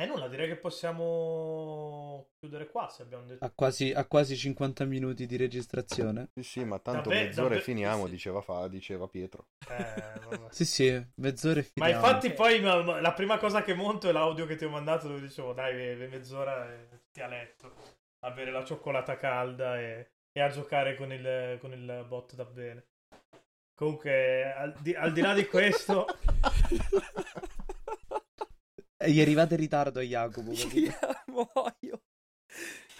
Eh nulla, direi che possiamo chiudere qua se abbiamo detto. A quasi, a quasi 50 minuti di registrazione. Sì, sì, ma tanto Davvero- mezz'ora e davvero- finiamo, sì. diceva, fa, diceva Pietro. Eh. Sì, sì, mezz'ora e Ma finiamo. infatti poi ma- ma la prima cosa che monto è l'audio che ti ho mandato dove dicevo dai, ve- ve- mezz'ora e ti a letto, a bere la cioccolata calda e, e a giocare con il, con il bot da bene. Comunque, al di, al di là di questo, E gli arrivate in ritardo a Jacopo. Capito? muoio.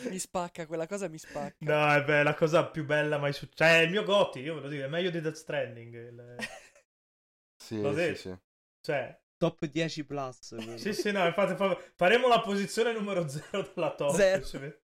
Mi spacca, quella cosa mi spacca. no, è beh, la cosa più bella mai successa. Cioè, è il mio Gotti, io ve lo dico, è meglio di Death Stranding. il- Sì, Lo sì, sì. Cioè, Top 10 plus. sì, sì, no, infatti fa- faremo la posizione numero 0 della top. Zero.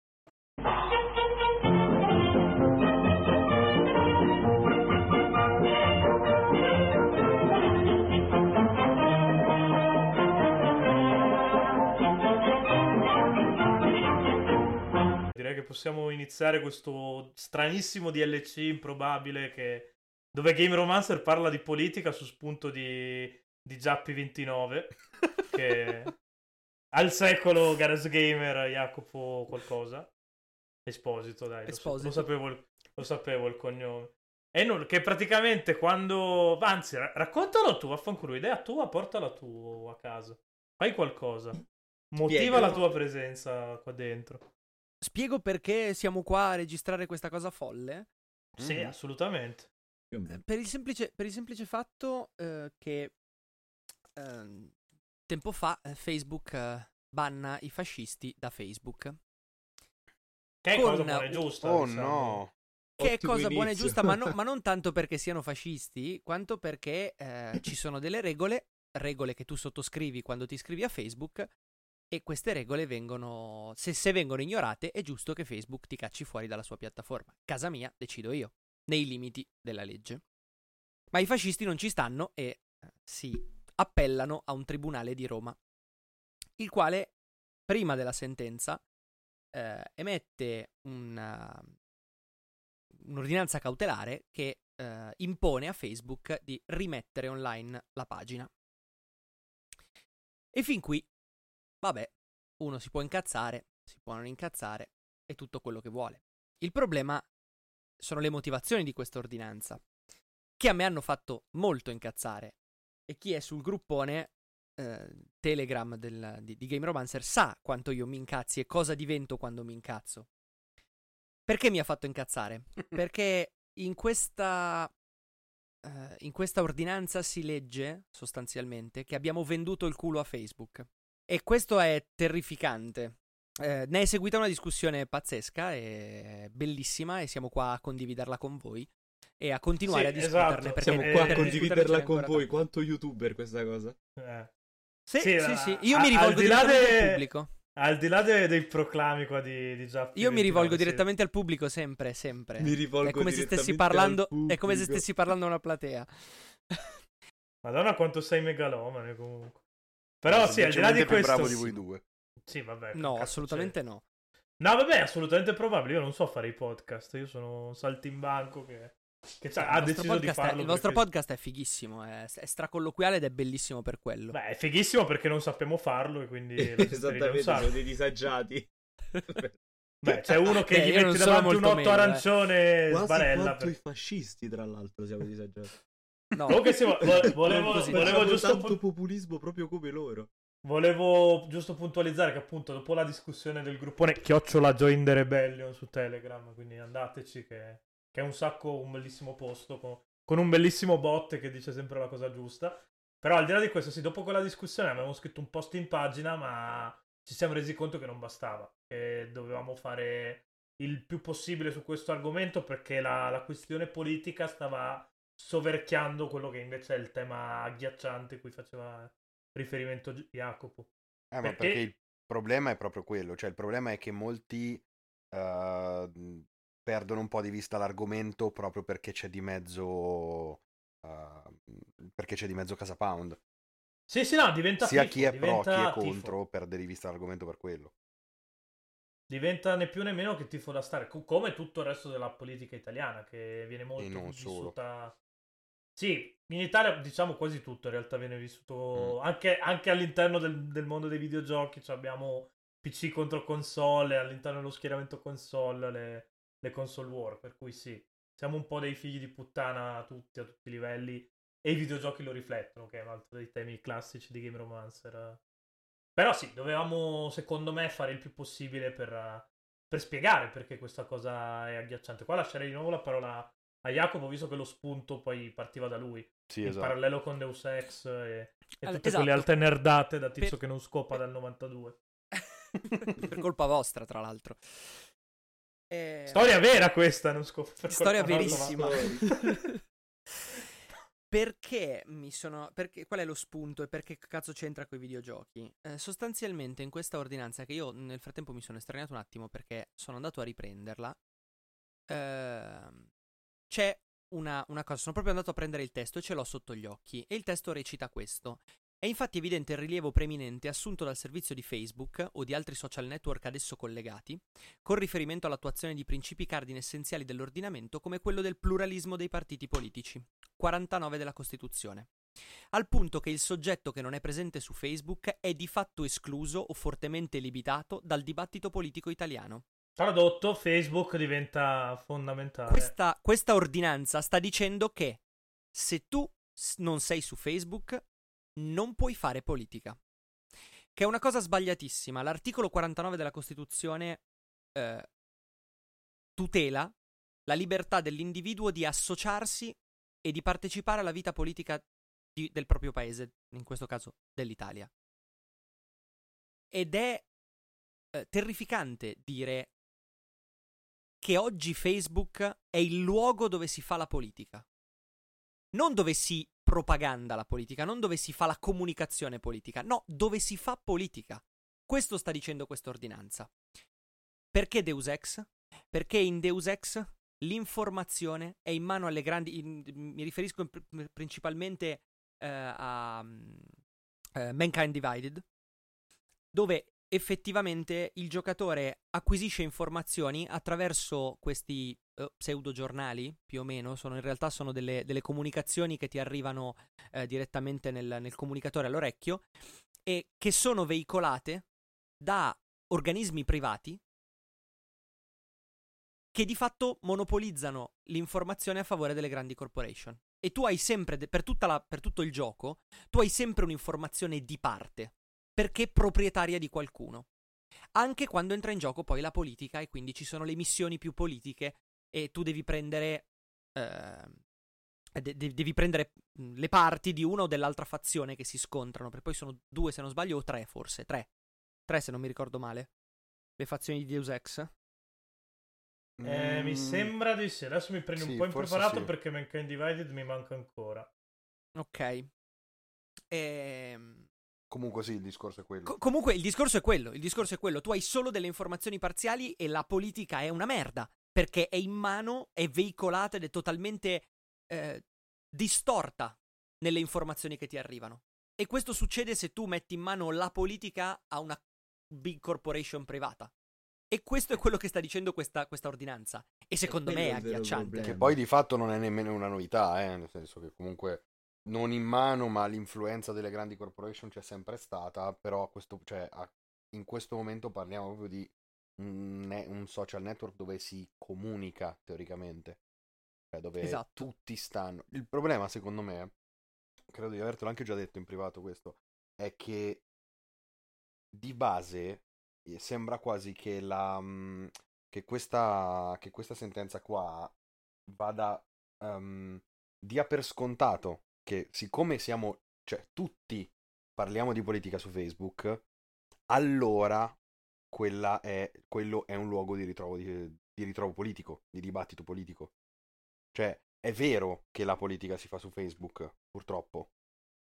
Che possiamo iniziare questo stranissimo DLC improbabile che... dove Game Romancer parla di politica su spunto di, di Giappi 29 che al secolo Garage Gamer Jacopo qualcosa. Esposito dai Esposito. lo sapevo il, lo sapevo il cognome. E nulla che praticamente quando anzi ra- raccontalo tu vaffanculo idea tua portala tu a casa. Fai qualcosa. Motiva Spiegalo. la tua presenza qua dentro Spiego perché siamo qua a registrare questa cosa folle. sì Mhm. assolutamente Eh, Per il semplice, per il semplice fatto eh, che ehm, tempo fa eh, Facebook eh, banna i fascisti da Facebook. che Con cosa buona e giusta Oh diciamo. no! Che Ottimo cosa buona e inizio. giusta, ma, no- ma non tanto perché siano fascisti, quanto perché eh, ci sono delle regole, regole che tu sottoscrivi quando ti iscrivi a Facebook, e queste regole vengono, se, se vengono ignorate, è giusto che Facebook ti cacci fuori dalla sua piattaforma. Casa mia, decido io, nei limiti della legge. Ma i fascisti non ci stanno e eh, si appellano a un tribunale di Roma, il quale, prima della sentenza, eh, emette una, un'ordinanza cautelare che eh, impone a Facebook di rimettere online la pagina. E fin qui, vabbè, uno si può incazzare, si può non incazzare, è tutto quello che vuole. Il problema sono le motivazioni di questa ordinanza, che a me hanno fatto molto incazzare. E chi è sul gruppone eh, Telegram del- di, di Game Romancer sa quanto io mi incazzi e cosa divento quando mi incazzo. Perché mi ha fatto incazzare? Perché in questa, eh, in questa ordinanza si legge sostanzialmente che abbiamo venduto il culo a Facebook. E questo è terrificante. Eh, ne è seguita una discussione pazzesca e bellissima e siamo qua a condividerla con voi e a continuare Sì, a discuterne. esatto. perché Siamo qua a condividerla con voi. Quanto youtuber questa cosa? Eh. Sì, Sì, sì, sì. Io a- mi al rivolgo di là direttamente de- al pubblico. Al di là de- dei proclami qua di, di Giappi Io mi 29, rivolgo sì. direttamente al pubblico sempre, sempre. Mi rivolgo è come se stessi parlando al è come se stessi parlando a una platea. Madonna quanto sei megalomane comunque. Però sì, al di là di questo... bravo di sì. voi due. Sì, vabbè. No, assolutamente no. c'è. No, vabbè, assolutamente probabile. Io non so fare i podcast. Io sono un saltimbanco che, che c'ha- ha deciso di podcast è, farlo. il nostro perché- podcast è fighissimo, è, è stracolloquiale ed è bellissimo per quello. Beh, è fighissimo perché non sappiamo farlo e quindi... Esattamente, sono dei disagiati. Beh, c'è uno che Eh, gli sono davanti un otto meglio, eh. arancione e Quasi sbarella. quanto per- i fascisti, tra l'altro, siamo disagiati. No, Comunque sì, vo- vo- volevo, volevo giusto tanto pu- populismo proprio come loro. Volevo giusto puntualizzare che appunto dopo la discussione del gruppone chiocciola Join the Rebellion su Telegram, quindi andateci che, che è un sacco, un bellissimo posto con, con un bellissimo bot che dice sempre la cosa giusta. Però al di là di questo, sì, dopo quella discussione avevamo scritto un post in pagina, ma ci siamo resi conto che non bastava, che dovevamo fare il più possibile su questo argomento perché la, la questione politica stava soverchiando quello che invece è il tema agghiacciante cui faceva riferimento Jacopo. Eh, ma Perché- perché il problema è proprio quello, cioè il problema è che molti eh, perdono un po' di vista l'argomento proprio perché c'è di mezzo eh, perché c'è di mezzo Casa Pound. Sì, sì, no, diventa Sia tifo, chi è pro, chi è tifo. contro perde di vista l'argomento per quello. Diventa né più né meno che tifo da stare, co- come tutto il resto della politica italiana che viene molto più solo. Sì, in Italia diciamo quasi tutto in realtà viene vissuto Mm. anche, anche all'interno del, del mondo dei videogiochi. cioè abbiamo PC contro console, all'interno dello schieramento console le, le console war. Per cui sì, siamo un po' dei figli di puttana tutti a tutti i livelli. E i videogiochi lo riflettono, che è un altro dei temi classici di Game Romancer. Però sì, dovevamo secondo me fare il più possibile per, per spiegare perché questa cosa è agghiacciante. Qua lascerei di nuovo la parola a Jacopo, visto che lo spunto poi partiva da lui. Sì, in esatto. parallelo con Deus Ex e, e Allora, tutte esatto. quelle altre nerdate da tizio Per- che non scopa dal 92. per colpa vostra, tra l'altro. Eh, Storia vera questa, non scopa. per Storia verissima. ma- perché mi sono. Perché, qual è lo spunto e perché cazzo c'entra con i videogiochi? Eh, sostanzialmente in questa ordinanza, che io nel frattempo mi sono estraniato un attimo perché sono andato a riprenderla. ehm, c'è una, una cosa. Sono proprio andato a prendere il testo e ce l'ho sotto gli occhi. E il testo recita questo. È infatti evidente il rilievo preeminente assunto dal servizio di Facebook o di altri social network ad esso collegati, con riferimento all'attuazione di principi cardine essenziali dell'ordinamento come quello del pluralismo dei partiti politici, 49 della Costituzione. Al punto che il soggetto che non è presente su Facebook è di fatto escluso o fortemente limitato dal dibattito politico italiano. Tradotto, Facebook diventa fondamentale. Questa, questa ordinanza sta dicendo che se tu non sei su Facebook, non puoi fare politica. Che è una cosa sbagliatissima. L'articolo 49 della Costituzione eh, tutela la libertà dell'individuo di associarsi e di partecipare alla vita politica di- del proprio paese, in questo caso dell'Italia. Ed è eh, terrificante dire che oggi Facebook è il luogo dove si fa la politica. Non dove si propaganda la politica, non dove si fa la comunicazione politica, no, dove si fa politica. Questo sta dicendo questa ordinanza. Perché Deus Ex? Perché in Deus Ex l'informazione è in mano alle grandi. in- mi riferisco in- pr- principalmente eh, a eh, Mankind Divided, dove effettivamente il giocatore acquisisce informazioni attraverso questi eh, pseudo giornali, più o meno, sono, in realtà sono delle, delle comunicazioni che ti arrivano eh, direttamente nel, nel comunicatore all'orecchio e che sono veicolate da organismi privati che di fatto monopolizzano l'informazione a favore delle grandi corporation. E tu hai sempre, per, la- per tutto il gioco, tu hai sempre un'informazione di parte, perché proprietaria di qualcuno. Anche quando entra in gioco poi la politica e quindi ci sono le missioni più politiche e tu devi prendere... ehm, de- de- devi prendere le parti di una o dell'altra fazione che si scontrano, perché poi sono due se non sbaglio o tre forse, tre. Tre se non mi ricordo male. Le fazioni di Deus Ex. Eh, mi Mm, sembra di sì. Adesso mi prendi sì, un po' impreparato sì. perché Mankind Divided mi manca ancora. Ok. Ehm... Comunque sì, il discorso è quello. Co- comunque il discorso è quello, il discorso è quello, tu hai solo delle informazioni parziali e la politica è una merda, perché è in mano, è veicolata ed è totalmente eh, distorta nelle informazioni che ti arrivano. E questo succede se tu metti in mano la politica a una big corporation privata. E questo è quello che sta dicendo questa, questa ordinanza. E secondo me è il vero agghiacciante. Che poi di fatto non è nemmeno una novità, eh, nel senso che comunque non in mano, ma l'influenza delle grandi corporation c'è sempre stata, però questo, cioè, in questo momento parliamo proprio di un, ne- un social network dove si comunica teoricamente, cioè dove Esatto. tutti stanno. Il problema secondo me, credo di avertelo anche già detto in privato questo, è che di base eh, sembra quasi che la mm, che questa che questa sentenza qua vada ehm, dia per scontato che siccome siamo cioè tutti parliamo di politica su Facebook allora quella è, quello è un luogo di ritrovo, di, di ritrovo politico, di dibattito politico. Cioè, è vero che la politica si fa su Facebook, purtroppo,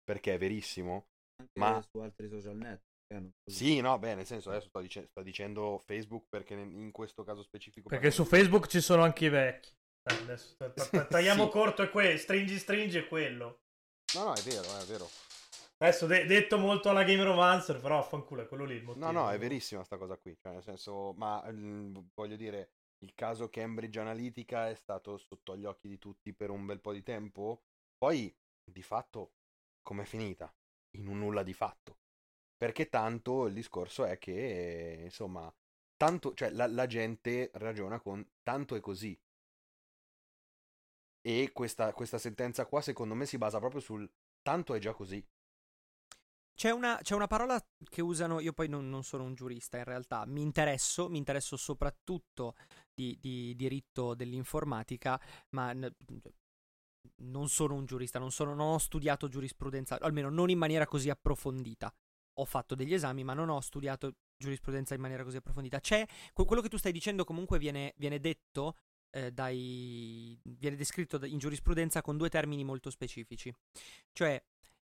perché è verissimo, Anche Ma- su altri social network. eh, Sì, no, beh, nel senso adesso sto, dice- sto dicendo Facebook perché in questo caso specifico... Perché su Facebook ci sono anche i vecchi. Adesso ta- ta- ta- tagliamo Sì. corto è quello, stringi stringi è quello. No, no, è vero, è vero. Adesso de- detto molto alla Game Romancer, però affanculo è quello lì il motivo. No, no, è verissima sta cosa qui, cioè nel senso, ma mm, voglio dire, il caso Cambridge Analytica è stato sotto gli occhi di tutti per un bel po' di tempo Poi, di fatto, com'è finita? In un nulla di fatto. Perché tanto il discorso è che, insomma, tanto, cioè, la, la gente ragiona con tanto è così. E questa, questa sentenza qua, secondo me, si basa proprio sul tanto è già così. C'è una, c'è una parola che usano, io poi non, non sono un giurista in realtà, mi interesso, mi interesso soprattutto di, di diritto dell'informatica, ma n- non sono un giurista, non, sono, non ho studiato giurisprudenza, almeno non in maniera così approfondita. Ho fatto degli esami, ma non ho studiato giurisprudenza in maniera così approfondita. C'è quello che tu stai dicendo comunque viene, viene detto eh, dai, viene descritto in giurisprudenza con due termini molto specifici, cioè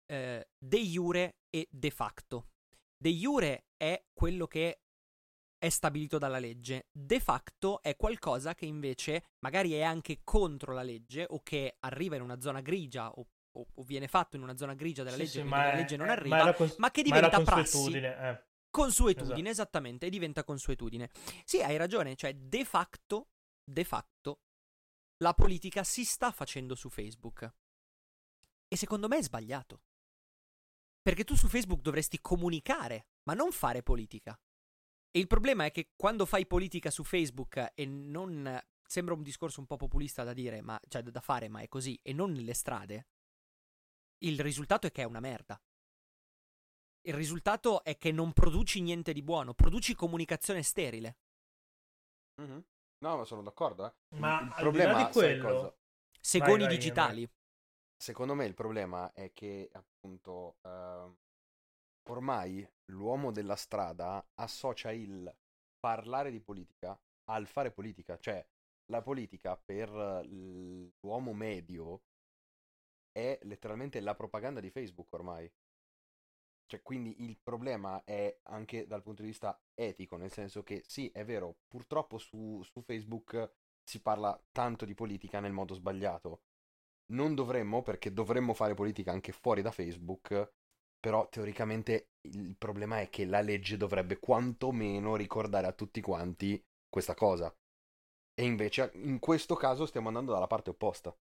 eh, de jure e de facto. De jure è quello che è stabilito dalla legge, de facto è qualcosa che invece magari è anche contro la legge o che arriva in una zona grigia o, o, o viene fatto in una zona grigia della Sì, legge, sì, ma la è- legge non è- arriva, ma, ma, cons- che ma la diventa prassi. consuetudine, eh. Consuetudine, Esatto. esattamente, e diventa consuetudine. Sì, hai ragione, cioè de facto, de facto, la politica si sta facendo su Facebook. E secondo me è sbagliato. Perché tu su Facebook dovresti comunicare, ma non fare politica. E il problema è che quando fai politica su Facebook e non... Sembra un discorso un po' populista da dire, ma, cioè da fare, ma è così, e non nelle strade, il risultato è che è una merda. Il risultato è che non produci niente di buono, produci comunicazione sterile. Mhm. No, ma sono d'accordo. Eh. Ma il problema, di quello- cosa? Segoni vai, digitali. Secondo me il problema è che appunto ehm, ormai l'uomo della strada associa il parlare di politica al fare politica, cioè la politica per l'uomo medio è letteralmente la propaganda di Facebook ormai. Cioè, quindi il problema è anche dal punto di vista etico, nel senso che sì, è vero, purtroppo su, su Facebook si parla tanto di politica nel modo sbagliato. Non dovremmo, perché dovremmo fare politica anche fuori da Facebook, però teoricamente il problema è che la legge dovrebbe quantomeno ricordare a tutti quanti questa cosa. E invece in questo caso stiamo andando dalla parte opposta.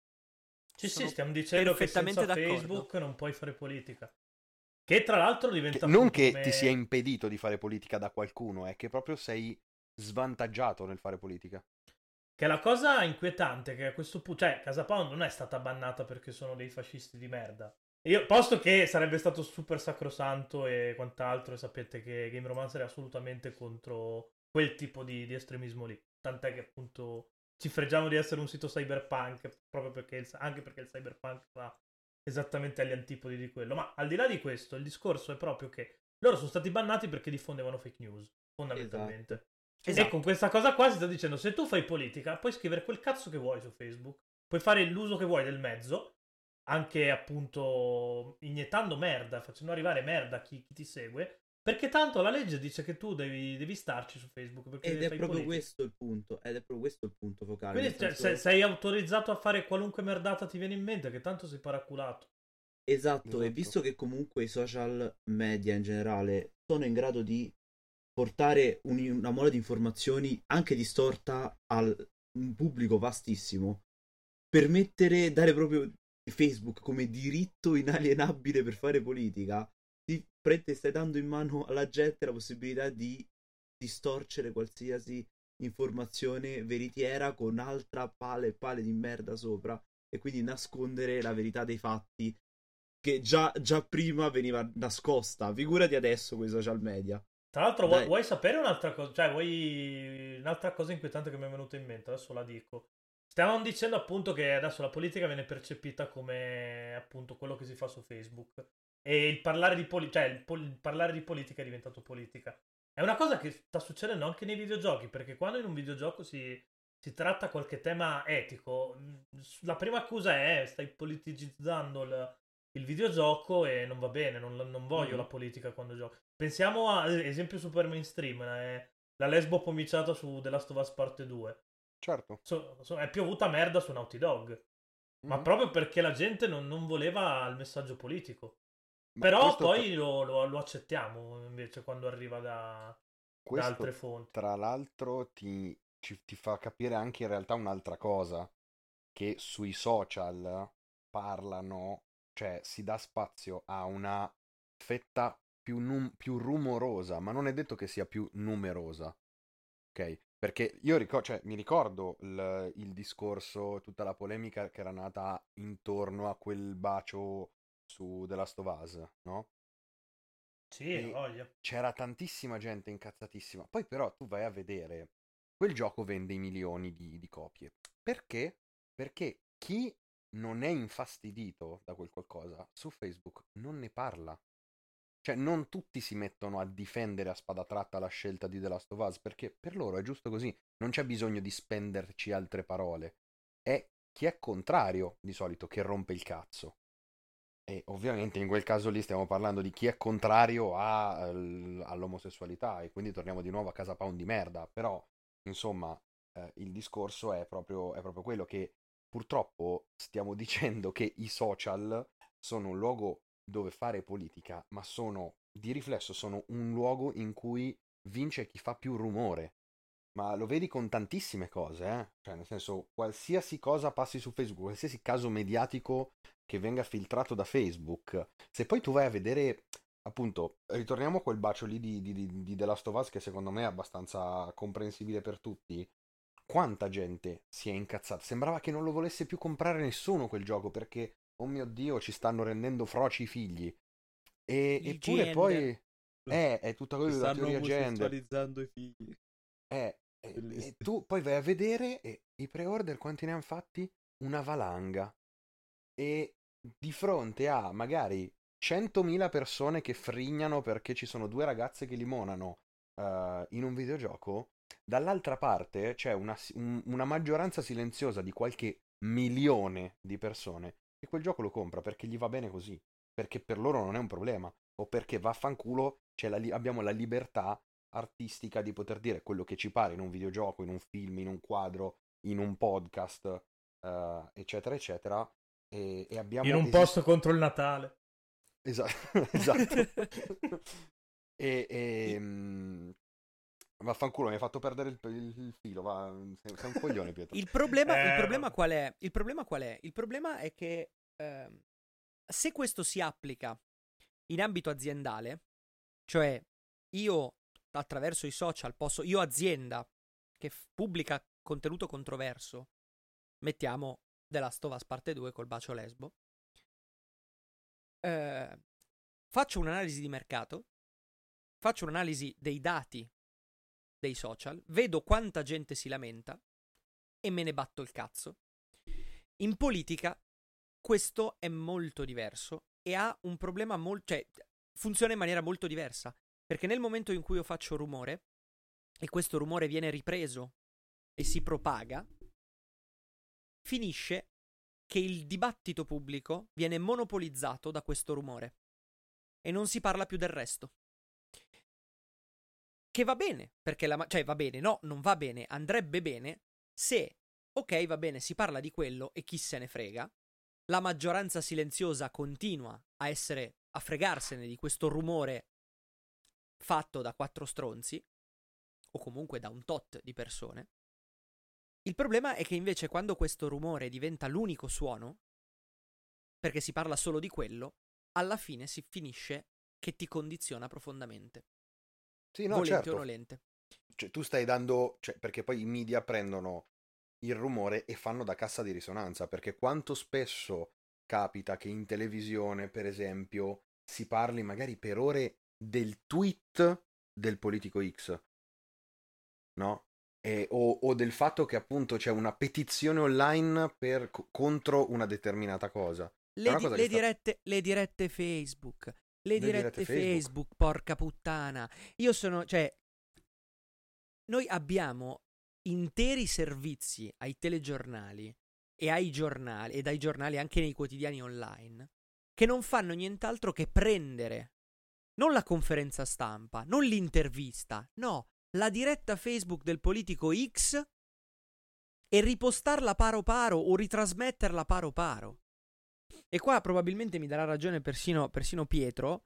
Sì, Sono sì, stiamo dicendo che perfettamente senza d'accordo. Facebook non puoi fare politica. Che tra l'altro Che- diventa non appunto che come- ti sia impedito di fare politica da qualcuno, è che proprio sei svantaggiato nel fare politica. Che la cosa inquietante è che a questo punto, cioè, Casa Pound non è stata bannata perché sono dei fascisti di merda. Io, posto che sarebbe stato super sacrosanto e quant'altro, e sapete che Game Romancer è assolutamente contro quel tipo di, di estremismo lì. Tant'è che appunto ci freggiamo di essere un sito cyberpunk, proprio perché il- anche perché il cyberpunk va esattamente agli antipodi di quello. Ma al di là di questo, il discorso è proprio che loro sono stati bannati perché diffondevano fake news, fondamentalmente. E Esatto. con questa cosa qua si sta dicendo: se tu fai politica, puoi scrivere quel cazzo che vuoi su Facebook, puoi fare l'uso che vuoi del mezzo, anche appunto iniettando merda, facendo arrivare merda a chi, chi ti segue. Perché tanto la legge dice che tu devi, devi starci su Facebook. Perché Ed è proprio politica. questo il punto. Ed è proprio questo il punto focale. Quindi cioè, senso- se- sei autorizzato a fare qualunque merdata ti viene in mente, che tanto sei paraculato. Esatto, e Esatto. visto che comunque i social media in generale sono in grado di portare un- una mole di informazioni anche distorta al un pubblico vastissimo, permettere, dare proprio Facebook come diritto inalienabile per fare politica, ti prende, stai dando in mano alla gente la possibilità di distorcere qualsiasi informazione veritiera con altra pale e pale di merda sopra e quindi nascondere la verità dei fatti che già, già prima veniva nascosta. Figurati adesso con i social media. Tra l'altro, vuoi, vuoi sapere un'altra cosa? Cioè, vuoi un'altra cosa inquietante che mi è venuta in mente? Adesso la dico. Stavamo dicendo appunto che adesso la politica viene percepita come appunto quello che si fa su Facebook. E il parlare di, poli- cioè, il pol- il parlare di politica è diventato politica. È una cosa che sta succedendo anche nei videogiochi, perché quando in un videogioco si, si tratta qualche tema etico, la prima accusa è stai politicizzando il, il videogioco e non va bene, non, non voglio Mhm. la politica quando gioco. Pensiamo a esempio super mainstream, eh, la lesbo pomiciata su The Last of Us Parte 2. Certo. So- so- è piovuta merda su Naughty Dog, ma Mhm. proprio perché la gente non, non voleva il messaggio politico. Ma Però poi lo, lo- lo accettiamo invece quando arriva da, da questo, altre fonti. tra l'altro, ti, ci- ti fa capire anche in realtà un'altra cosa, che sui social parlano, cioè si dà spazio a una fetta più, num- più rumorosa, ma non è detto che sia più numerosa. Ok? Perché io ricor- cioè, mi ricordo il, il discorso, tutta la polemica che era nata intorno a quel bacio su The Last of Us, no? Sì, voglia. C'era tantissima gente incazzatissima. Poi però tu vai a vedere, quel gioco vende i milioni di, di copie. Perché? Perché chi non è infastidito da quel qualcosa su Facebook non ne parla. Cioè, non tutti si mettono a difendere a spada tratta la scelta di The Last of Us, perché per loro è giusto così, non c'è bisogno di spenderci altre parole. È chi è contrario, di solito, che rompe il cazzo. E ovviamente in quel caso lì stiamo parlando di chi è contrario a, al- all'omosessualità, e quindi torniamo di nuovo a casa pound di merda. Però, insomma, eh, il discorso è proprio, è proprio quello che purtroppo stiamo dicendo che i social sono un luogo dove fare politica, ma sono di riflesso, sono un luogo in cui vince chi fa più rumore. Ma lo vedi con tantissime cose, eh? Cioè, nel senso, qualsiasi cosa passi su Facebook, qualsiasi caso mediatico che venga filtrato da Facebook, se poi tu vai a vedere, appunto, ritorniamo a quel bacio lì di, di, di, di The Last of Us che secondo me è abbastanza comprensibile per tutti. Quanta gente si è incazzata? Sembrava che non lo volesse più comprare nessuno quel gioco perché, oh mio Dio, ci stanno rendendo froci i figli. E, eppure poi... Eh, è tutta quella teoria gender. i figli. Eh, e, tu poi vai a vedere e i pre-order quanti ne hanno fatti? Una valanga. E di fronte a magari 100.000 persone che frignano perché ci sono due ragazze che limonano eh, in un videogioco, dall'altra parte c'è una, un- una maggioranza silenziosa di qualche milione di persone che quel gioco lo compra perché gli va bene così, perché per loro non è un problema, o perché vaffanculo c'è la abbiamo la libertà artistica di poter dire quello che ci pare in un videogioco, in un film, in un quadro, in un podcast, eh, eccetera, eccetera. E, e abbiamo In un esist- post contro il Natale. Esa- esatto. e, e mm, vaffanculo, mi hai fatto perdere il, il- il filo. Va, sei, sei un coglione, Pietro. Il problema, il Eh, problema vabbè. qual è? Il problema qual è? Il problema è che ehm, se questo si applica in ambito aziendale, cioè io attraverso i social posso, io azienda che f- pubblica contenuto controverso, mettiamo The Last of Us parte 2 col bacio lesbo, eh, faccio un'analisi di mercato, faccio un'analisi dei dati dei social, vedo quanta gente si lamenta e me ne batto il cazzo. In politica questo è molto diverso e ha un problema molto... cioè funziona in maniera molto diversa, perché nel momento in cui io faccio rumore e questo rumore viene ripreso e si propaga, finisce che il dibattito pubblico viene monopolizzato da questo rumore e non si parla più del resto. Che va bene, perché la ma- cioè va bene, no, non va bene, andrebbe bene se ok, va bene, si parla di quello e chi se ne frega. La maggioranza silenziosa continua a essere a fregarsene di questo rumore fatto da quattro stronzi o comunque da un tot di persone. Il problema è che invece quando questo rumore diventa l'unico suono, perché si parla solo di quello, alla fine si finisce che ti condiziona profondamente. Sì, no, volente certo. o nolente. Cioè, tu stai dando, cioè, perché poi i media prendono il rumore e fanno da cassa di risonanza, perché quanto spesso capita che in televisione, per esempio, si parli magari per ore del tweet del politico X, no? E- o, o del fatto che appunto c'è una petizione online per- co- contro una determinata cosa. Le, di- cosa le che sta- dirette, le dirette Facebook. Le, dirette, dirette Facebook. Facebook. porca puttana. Io sono, cioè, noi abbiamo interi servizi ai telegiornali e ai giornali, ed ai giornali anche nei quotidiani online, che non fanno nient'altro che prendere non la conferenza stampa, non l'intervista, no, la diretta Facebook del politico X e ripostarla paro paro o ritrasmetterla paro paro. E qua probabilmente mi darà ragione persino, persino Pietro.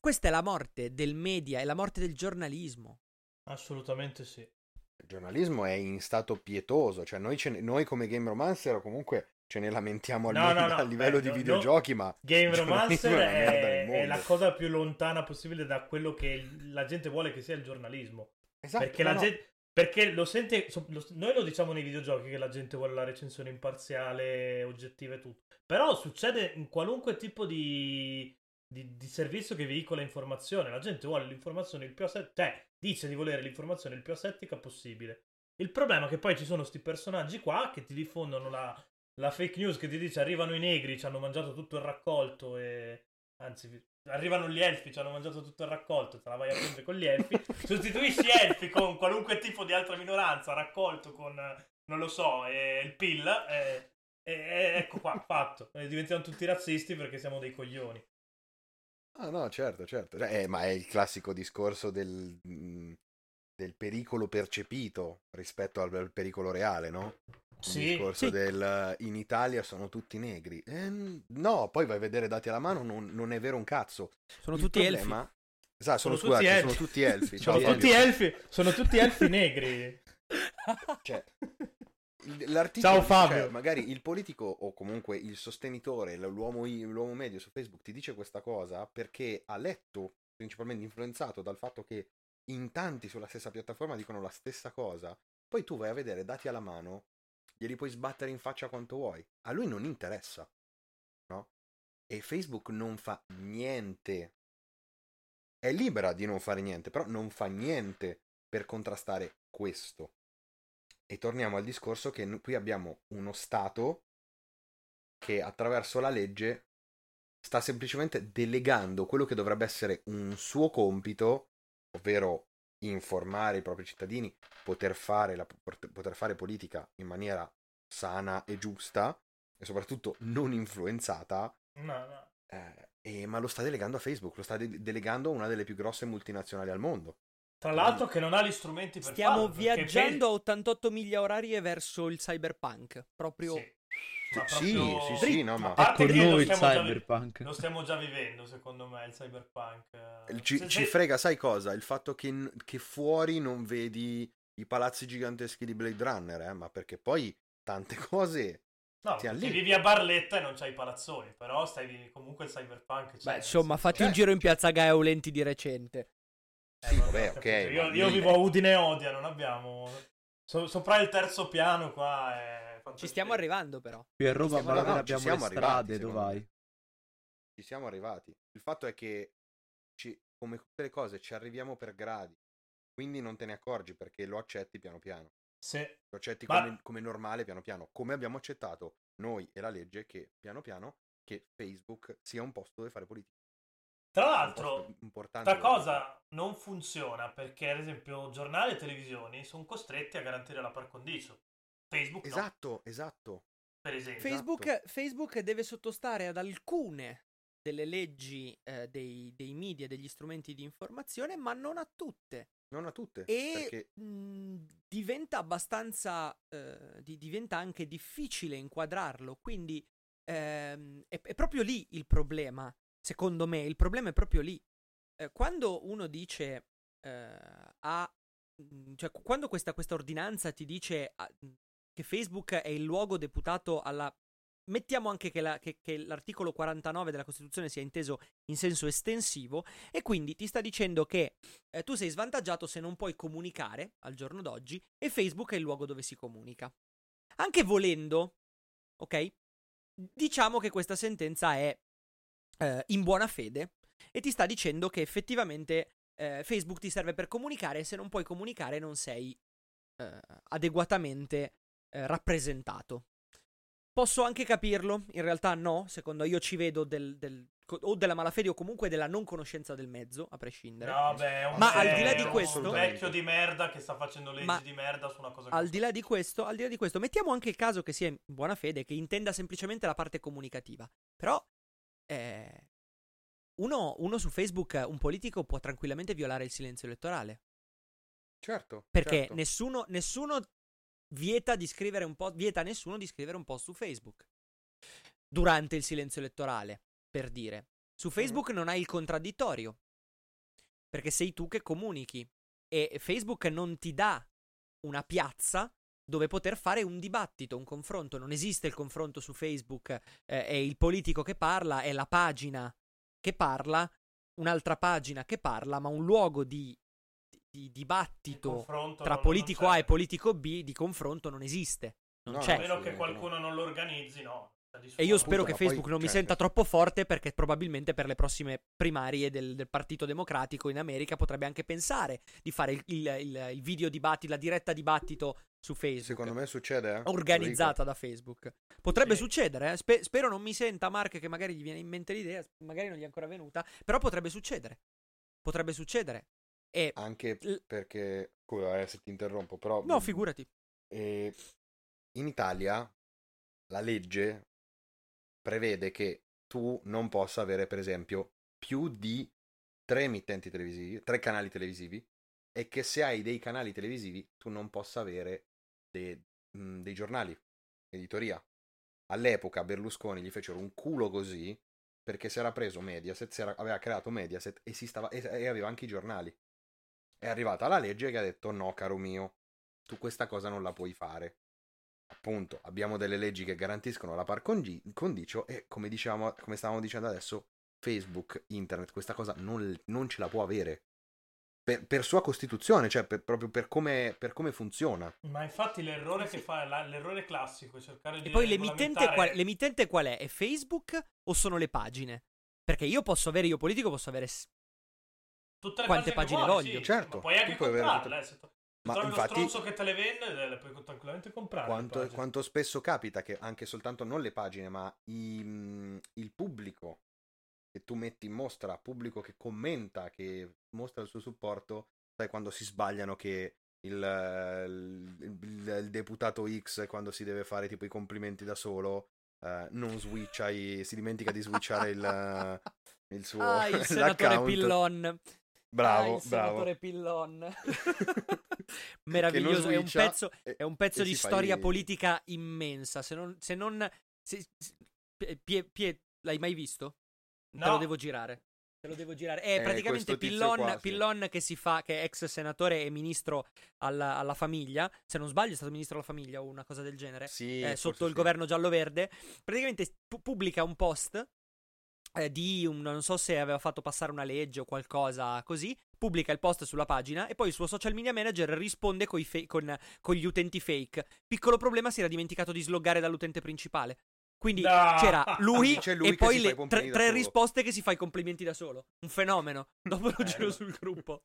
Questa è la morte del media, è la morte del giornalismo. Assolutamente sì. Il giornalismo è in stato pietoso, cioè noi, ce ne- noi come Game Romancer o comunque ce ne lamentiamo No, mondo- no, no, a livello di videogiochi, ma Game Romancer è è, la cosa più lontana possibile da quello che la gente vuole che sia il giornalismo. Esatto, perché la gente. Perché lo sente. lo- noi lo diciamo nei videogiochi che la gente vuole la recensione imparziale, oggettiva e tutto. Però succede in qualunque tipo di. Di, di servizio che veicola informazione. La gente vuole l'informazione il più asettica. Cioè, dice di volere l'informazione il più asettica possibile. Il problema è che poi ci sono sti personaggi qua che ti diffondono la, la fake news che ti dice arrivano i negri, ci hanno mangiato tutto il raccolto e... Anzi, arrivano gli elfi, ci hanno mangiato tutto il raccolto, te la vai a prendere con gli elfi. Sostituisci elfi con qualunque tipo di altra minoranza, raccolto con, eh, non lo so, eh, il PIL, eh, e e ecco qua, fatto. E diventiamo tutti razzisti perché siamo dei coglioni. Ah, no, certo, certo. Eh, ma è il classico discorso del, mh, del pericolo percepito rispetto al, al pericolo reale, no? Il Sì, discorso Sì. del in Italia sono tutti negri. Eh, no, poi vai a vedere dati alla mano, non, non è vero un cazzo. Sono Il tutti problema... elfi. Esatto, sono, Sono tutti elfi. sono tutti elfi. sono ciao, tutti elfi, sono tutti elfi negri. Cioè, il- l'articolo, Ciao, Fabio. cioè, magari il politico o comunque il sostenitore, l'uomo, l'uomo medio su Facebook ti dice questa cosa perché ha letto, principalmente influenzato dal fatto che in tanti sulla stessa piattaforma dicono la stessa cosa. Poi tu vai a vedere dati alla mano, glieli puoi sbattere in faccia quanto vuoi. A lui non interessa, no? E Facebook non fa niente. È libera di non fare niente, però non fa niente per contrastare questo. E torniamo al discorso che qui abbiamo uno Stato che attraverso la legge sta semplicemente delegando quello che dovrebbe essere un suo compito, ovvero informare i propri cittadini, poter fare, la- poter fare politica in maniera sana e giusta e soprattutto non influenzata, No, no. eh, e- ma lo sta delegando a Facebook, lo sta de- delegando a una delle più grosse multinazionali al mondo. Tra l'altro che non ha gli strumenti per Stiamo farlo, viaggiando a 88 miglia orarie verso il cyberpunk. Proprio. Sì. Sì, sì, sì, no, ma- È con noi il già vi- cyberpunk. Lo stiamo già vivendo, secondo me, il cyberpunk. eh. Ci, Se- ci se- frega, sai cosa? Il fatto che, che fuori non vedi i palazzi giganteschi di Blade Runner, eh? ma perché poi tante cose. No, lì. vivi a Barletta e non c'hai i palazzoni, però stai comunque il cyberpunk. c'è, Beh, insomma, fatti un certo, giro in piazza Gaia Aulenti di recente. Eh, Sì, vabbè, ok. Io, io vivo a Udine e Odia, non abbiamo... so- sopra il terzo piano qua è... Ci stiamo arrivando, però. Qui a Roma Stiamo Balavera ci abbiamo le siamo arrivati, strade, dove vai? Ci siamo arrivati. Il fatto è che, ci- come tutte le cose, ci arriviamo per gradi. Quindi non te ne accorgi perché lo accetti piano piano. Sì. Lo accetti Ma- come, come normale piano piano. Come abbiamo accettato noi e la legge che piano piano che Facebook sia un posto dove fare politica. Tra l'altro, Questa cosa non funziona perché, ad esempio, giornali e televisioni sono costretti a garantire la par condicio. Facebook, no, Esatto, esatto. per esempio. Facebook, Facebook deve sottostare ad alcune delle leggi eh, dei, dei media, degli strumenti di informazione, ma non a tutte. Non a tutte. E Perché mh, diventa abbastanza. eh, di- diventa anche difficile inquadrarlo. Quindi ehm, è, è proprio lì il problema. Secondo me, il problema è proprio lì. Eh, quando uno dice eh, a. mh, cioè, quando questa, questa ordinanza ti dice ah, mh, che Facebook è il luogo deputato alla. Mettiamo anche che, la- che- che l'articolo 49 della Costituzione sia inteso in senso estensivo, e quindi ti sta dicendo che eh, tu sei svantaggiato se non puoi comunicare al giorno d'oggi e Facebook è il luogo dove si comunica. Anche volendo, ok? Diciamo che questa sentenza è eh, in buona fede e ti sta dicendo che effettivamente eh, Facebook ti serve per comunicare e se non puoi comunicare non sei eh, adeguatamente eh, rappresentato. Posso anche capirlo, in realtà no, secondo io ci vedo del, del- o della malafede o comunque della non conoscenza del mezzo, a prescindere. No, beh, un, Ma al di là di un questo- vecchio di merda che sta facendo leggi Ma di merda su una cosa Al di là di questo, al di là di questo, mettiamo anche il caso che sia in buona fede, che intenda semplicemente la parte comunicativa. Però, eh, uno, uno su Facebook, un politico può tranquillamente violare il silenzio elettorale. certo. Perché certo. nessuno, nessuno vieta di scrivere un po', vieta a nessuno di scrivere un post su Facebook. Durante il silenzio elettorale, per dire. Su Facebook non hai il contraddittorio. Perché sei tu che comunichi. E Facebook non ti dà una piazza dove poter fare un dibattito, un confronto. Non esiste il confronto su Facebook, eh, è il politico che parla, è la pagina che parla, un'altra pagina che parla, ma un luogo di, di dibattito tra politico A e politico B di confronto non esiste. Non No, c'è. A meno che qualcuno non lo organizzi, no. E io spero Appunto, che poi, Facebook non mi cioè, senta troppo forte perché probabilmente per le prossime primarie del, del Partito Democratico in America potrebbe anche pensare di fare il, il- il- il video dibattito, la diretta dibattito su Facebook. Secondo me succede, eh. organizzata da Facebook. Potrebbe Sì. succedere, eh. Spe- spero non mi senta Mark che magari gli viene in mente l'idea, magari non gli è ancora venuta, però potrebbe succedere. Potrebbe succedere. E Anche L- perché, scusa eh, se ti interrompo, però... no, figurati. eh, in Italia la legge prevede che tu non possa avere, per esempio, più di tre emittenti televisivi, tre canali televisivi, e che se hai dei canali televisivi tu non possa avere dei, mh, dei giornali, editoria. All'epoca Berlusconi gli fecero un culo così perché si era preso Mediaset, si era- aveva creato Mediaset e, stava, e, e aveva anche i giornali. È arrivata la legge che ha detto no, caro mio, tu questa cosa non la puoi fare. Appunto, abbiamo delle leggi che garantiscono la par condicio e come, diciamo, come stavamo dicendo adesso, Facebook, internet, questa cosa non, non ce la può avere. Per, per sua costituzione, cioè per- proprio per come, per come funziona. Ma infatti l'errore che fa, la- l'errore classico è cercare di E poi l'emittente qual, l'emittente qual è? È Facebook o sono le pagine? Perché io posso avere, io politico posso avere... Tutte le quante pagine, vuoi, voglio. sì, Certo, ma puoi anche puoi avere comprarle, tutte- eh, se tu- Ma trovi infatti- uno stronzo che te le vende, le- le puoi tranquillamente comprare. Quanto, quanto spesso capita che anche soltanto non le pagine, ma i- mh, il pubblico che tu metti in mostra, pubblico che commenta, che mostra il suo supporto, sai quando si sbagliano che il, il- il- il deputato X quando si deve fare tipo i complimenti da solo eh, non switcha, i- si dimentica di switchare il, il suo Ah, il senatore l'account. Pillon. Bravo, ah, bravo. senatore Pillon. Meraviglioso, è un pezzo, e- è un pezzo di storia i- politica immensa. Se non... Se non se- se- Pie- Pie- l'hai mai visto? Te lo No. devo girare. Te lo devo girare. È Eh, praticamente Pillon, qua, sì. Pillon che si fa, che è ex senatore e ministro alla, alla famiglia. Se non sbaglio, è stato ministro alla famiglia o una cosa del genere. Sì, eh, sotto il sì. governo giallo-verde. Praticamente pu- pubblica un post eh, di un, non so se aveva fatto passare una legge o qualcosa così. Pubblica il post sulla pagina e poi il suo social media manager risponde coi fa- con, con gli utenti fake. Piccolo problema, si era dimenticato di sloggare dall'utente principale. Quindi No. c'era lui, C'è lui e poi le tre, tre risposte che si fa i complimenti da solo. Un fenomeno. Dopo lo giro sul gruppo.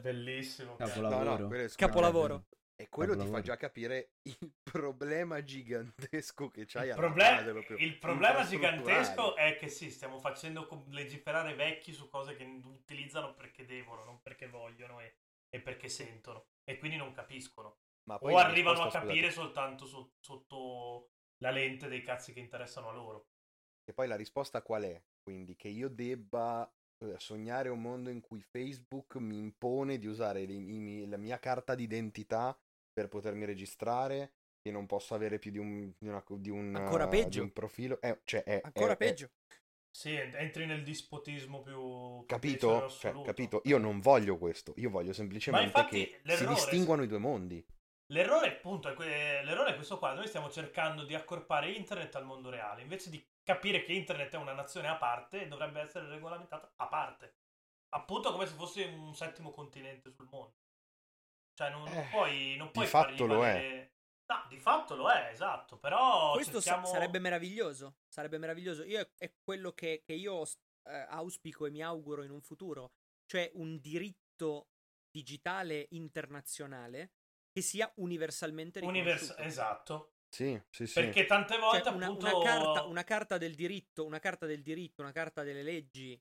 Bellissimo. Capolavoro. No, no, Capolavoro. E quello ti fa già capire il problema gigantesco che c'hai Il proprio il problema gigantesco è che sì, stiamo facendo legiferare vecchi su cose che utilizzano perché devono, non perché vogliono e, e perché sentono. E quindi non capiscono. Ma O arrivano a capire scusate, soltanto so- sotto la lente dei cazzi che interessano a loro. E poi la risposta qual è? Quindi che io debba eh, sognare un mondo in cui Facebook mi impone di usare i- i la mia carta d'identità per potermi registrare e non posso avere più di un, di una- di un, Ancora eh, peggio. di un profilo. Eh, cioè, è- Ancora è- è- peggio. Sì, ent- entri nel dispotismo più... Capito? Cioè, assoluto. capito? Io non voglio questo, io voglio semplicemente infatti che si l'errore- distinguano i due mondi. L'errore, appunto, è, que- l'errore è questo qua. Noi stiamo cercando di accorpare internet al mondo reale, invece di capire che internet è una nazione a parte e dovrebbe essere regolamentata a parte. Appunto come se fosse un settimo continente sul mondo. Cioè, non, non Eh, puoi, non di puoi fatto fargli lo è. valere- No, di fatto lo è, esatto. Però Questo cerchiamo... sarebbe meraviglioso. Sarebbe meraviglioso. Io è, è quello che, che io eh, auspico e mi auguro in un futuro. Cioè un diritto digitale internazionale che sia universalmente Univers- riconosciuto. esatto. Sì, sì, sì. Perché tante volte, Cioè, una, appunto... una carta, una carta del diritto, una carta del diritto, una carta delle leggi,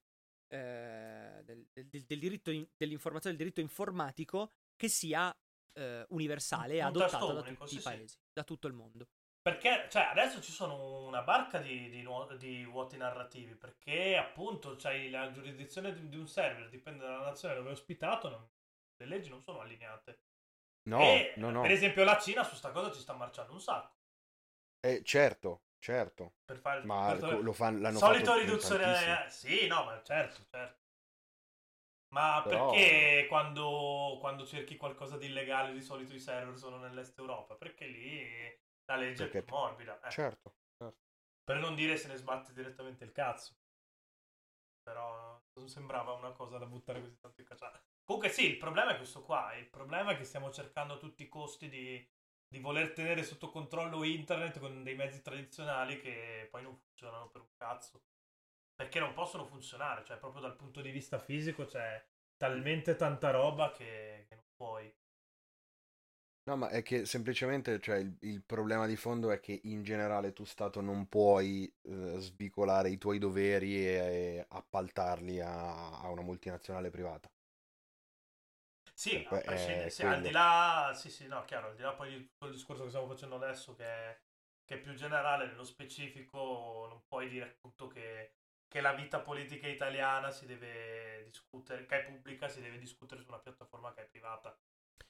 eh, del, del- del diritto in- dell'informazione, del diritto informatico che sia eh, universale e adottata da tutti sì, i sì. paesi, da tutto il mondo. Perché, cioè, adesso ci sono una barca di, di di vuoti narrativi, perché appunto c'hai la giurisdizione di, di un server, dipende dalla nazione dove è ospitato, non- le leggi non sono allineate. No, E, no, no. Per esempio la Cina su sta cosa ci sta marciando un sacco. Eh, certo, certo. Per fare Ma per- lo fanno, l'hanno solito fatto riduzione... eh, sì, no, ma certo, certo. Ma Però- perché quando, quando cerchi qualcosa di illegale di solito i server sono nell'est Europa? Perché lì la legge Perché- è più morbida. eh. Certo, certo. Per non dire se ne sbatte direttamente il cazzo. Però non sembrava una cosa da buttare così tanto in cacciata. Comunque sì, il problema è questo qua. Il problema è che stiamo cercando a tutti i costi di, di voler tenere sotto controllo internet con dei mezzi tradizionali che poi non funzionano per un cazzo. Perché non possono funzionare. Cioè, proprio dal punto di vista fisico c'è talmente tanta roba che, che non puoi. No, ma è che semplicemente, cioè, il, il problema di fondo è che in generale tu Stato non puoi eh, svicolare i tuoi doveri e, e appaltarli a, a una multinazionale privata. Sì, poi a prescindere- è sì, al di là, sì, sì, no, chiaro, al di là poi di tutto il discorso che stiamo facendo adesso, che che è più generale, nello specifico, non puoi dire appunto che, che la vita politica italiana si deve discutere, che è pubblica, si deve discutere su una piattaforma che è privata.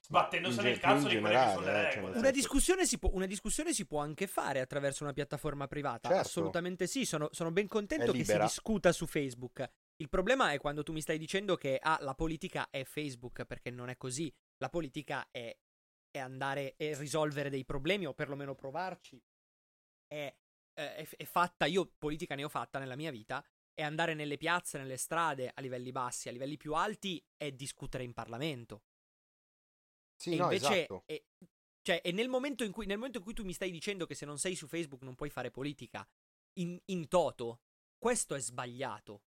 Sbattendosi in nel cazzo di quelle che sono le eh, cioè, regole. Una discussione, si può, una discussione si può anche fare attraverso una piattaforma privata. Certo. Assolutamente sì, sono, sono ben contento che si discuta su Facebook. Il problema è quando tu mi stai dicendo che ah, la politica è Facebook, perché non è così. La politica è, è andare e risolvere dei problemi, o perlomeno provarci. È, eh, è- è fatta, io politica ne ho fatta nella mia vita, è andare nelle piazze, nelle strade, a livelli bassi, a livelli più alti, è discutere in Parlamento. Sì, E no, invece, esatto. e, cioè, e nel momento, in cui, nel momento in cui tu mi stai dicendo che se non sei su Facebook non puoi fare politica, in, in toto, questo è sbagliato.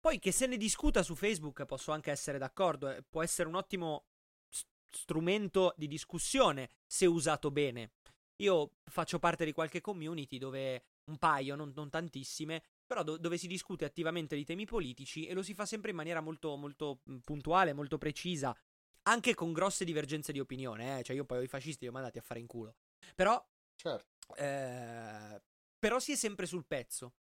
Poi che se ne discuta su Facebook posso anche essere d'accordo, eh, può essere un ottimo strumento di discussione se usato bene. Io faccio parte di qualche community dove un paio, non, non tantissime, però do- dove si discute attivamente di temi politici e lo si fa sempre in maniera molto, molto puntuale, molto precisa, anche con grosse divergenze di opinione, eh. cioè io poi ho i fascisti li ho mandati a fare in culo. Però Certo. eh, però si è sempre sul pezzo.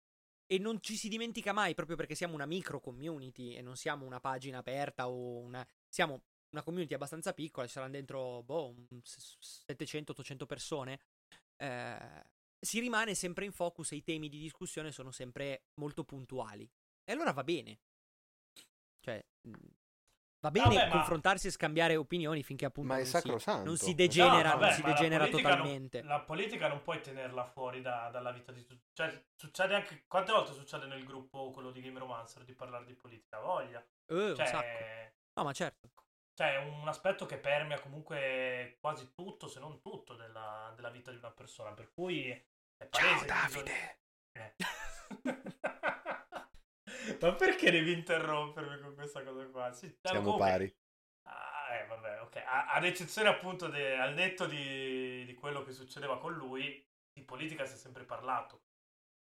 E non ci si dimentica mai, proprio perché siamo una micro community e non siamo una pagina aperta o una. Siamo una community abbastanza piccola, ci saranno dentro, boh, un s- 700-800 persone. eh, si rimane sempre in focus e i temi di discussione sono sempre molto puntuali. E allora va bene. Cioè, mh, va bene Vabbè, ma- confrontarsi e scambiare opinioni finché appunto Ma è non si, non si degenera, No, non vabbè, si ma la degenera politica non- totalmente. la politica non puoi tenerla fuori da- dalla vita di tutti. Cioè, succede anche. Quante volte succede nel gruppo quello di Game Romancer di parlare di politica? Voglia. Eh, un Cioè, sacco. No, ma certo. Cioè, è un aspetto che permea comunque quasi tutto, se non tutto, della, della vita di una persona. Per cui è palese che bisogna- Eh. Ma perché devi interrompermi con questa cosa qua? Sì, cioè, Siamo comunque- pari. Ah, eh, vabbè, ok. A- ad eccezione appunto de- al netto di, di quello che succedeva con lui, di politica si è sempre parlato.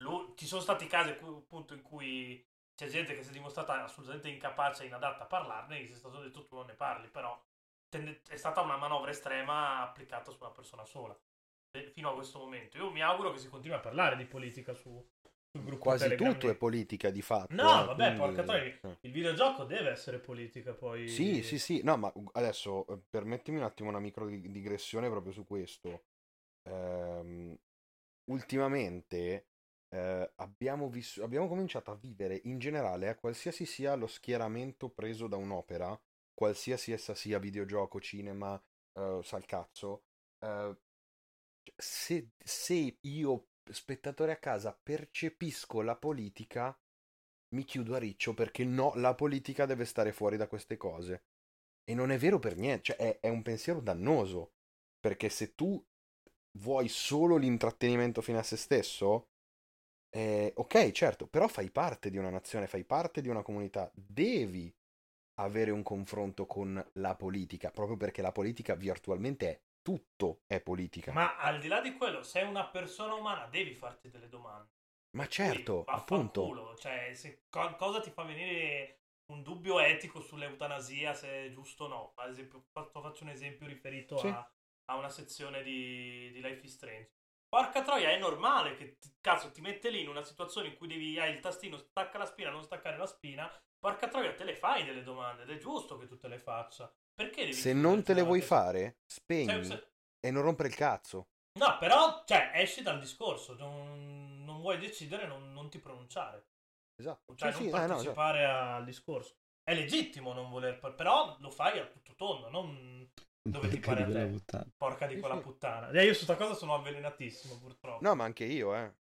Lui- ci sono stati casi appunto in cui c'è gente che si è dimostrata assolutamente incapace e inadatta a parlarne, gli è stato detto tu non ne parli, però è stata una manovra estrema applicata su una persona sola. eh, Fino a questo momento. Io mi auguro che si continui a parlare di politica su, sul gruppo Quasi Telegram tutto è politica di fatto. No, eh, vabbè, quindi- porca troia. eh. Il videogioco deve essere politica, poi. Sì, sì, sì, no, ma adesso eh, permettimi un attimo una micro di- digressione proprio su questo. Ehm, ultimamente eh, abbiamo, vis- abbiamo cominciato a vivere in generale, a qualsiasi sia lo schieramento preso da un'opera, qualsiasi essa sia videogioco, cinema, eh, sal cazzo, eh, se, se io, spettatore a casa, percepisco la politica, mi chiudo a riccio perché no, la politica deve stare fuori da queste cose. E non è vero per niente, cioè è, è un pensiero dannoso. Perché se tu vuoi solo l'intrattenimento fine a se stesso, eh, ok, certo, però fai parte di una nazione, fai parte di una comunità, devi avere un confronto con la politica, proprio perché la politica virtualmente è tutto, è politica. Ma, Ma al di là di quello, sei una persona umana, devi farti delle domande. certo, Quindi, appunto. Cioè, se, co- cosa ti fa venire un dubbio etico sull'eutanasia, se è giusto o no? Ad esempio, faccio, faccio un esempio riferito Sì. a, a una sezione di, di Life is Strange. Porca troia, è normale che cazzo, ti mette lì in una situazione in cui devi, hai il tastino, stacca la spina, non staccare la spina. Porca troia, te le fai delle domande ed è giusto che tu te le faccia. Perché devi Se non te le vuoi dalla fare, testa? spegni Se- e non rompere il cazzo. No, però, cioè, esci dal discorso, non, non vuoi decidere, non, non ti pronunciare. Esatto. Cioè, Sì, non sì, eh, no, esatto. partecipare al discorso. è legittimo non voler, però lo fai a tutto tondo, non dove ti pare a te. puttana. Porca di quella sì. puttana. E io su sta cosa sono avvelenatissimo, purtroppo. No, ma anche io, eh.